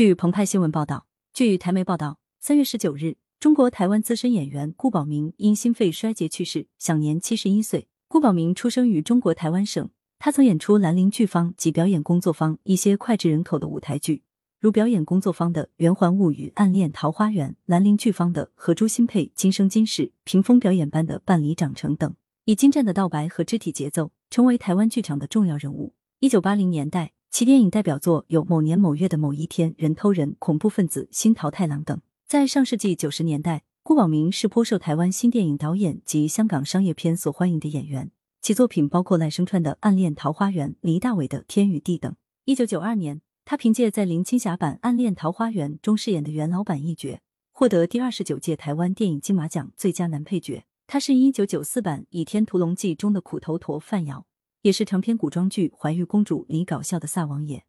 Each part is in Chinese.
据澎湃新闻报道，据台媒报道，三月十九日，中国台湾资深演员顾宝明因心肺衰竭去世，享年七十一岁。顾宝明出生于中国台湾省，他曾演出兰陵剧坊及表演工作坊一些脍炙人口的舞台剧，如表演工作坊的《圆环物语》《暗恋桃花源》，兰陵剧坊的《和朱新配今生今世》，屏风表演班的《半里长成》等，以精湛的道白和肢体节奏，成为台湾剧场的重要人物。一九八零年代，其电影代表作有《某年某月的某一天》《人头人》《恐怖分子》《新桃太郎》等。在上世纪九十年代。顾宝明是颇受台湾新电影导演及香港商业片所欢迎的演员，其作品包括赖声川的《暗恋桃花源》、黎大伟的《天与地》等。一九九二年，他凭借在林青霞版《暗恋桃花源》中饰演的袁老板一角，获得第二十九届台湾电影金马奖最佳男配角。他是一九九四版《倚天屠龙记》中的苦头陀范瑶，也是长篇古装剧《怀玉公主》里搞笑的萨王爷。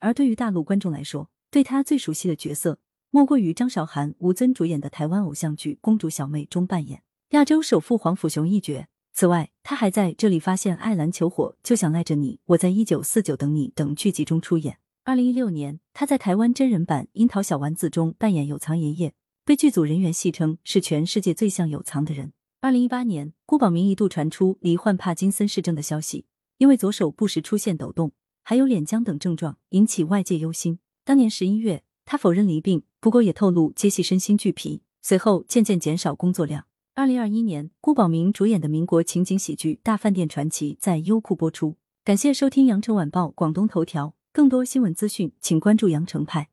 而对于大陆观众来说，对他最熟悉的角色。莫过于张韶涵、吴尊主演的台湾偶像剧《公主小妹》中扮演亚洲首富黄甫雄一角。此外，他还在这里发现爱篮球火，就想赖着你，我在一九四九等你等剧集中出演。二零一六年，他在台湾真人版《樱桃小丸子》中扮演有藏爷爷，被剧组人员戏称是全世界最像有藏的人。二零一八年，郭宝明一度传出罹患帕金森氏症的消息，因为左手不时出现抖动，还有脸僵等症状，引起外界忧心。当年十一月。他否认离病，不过也透露接戏身心俱疲，随后渐渐减少工作量。二零二一年，顾宝明主演的民国情景喜剧《大饭店传奇》在优酷播出。感谢收听羊城晚报广东头条，更多新闻资讯，请关注羊城派。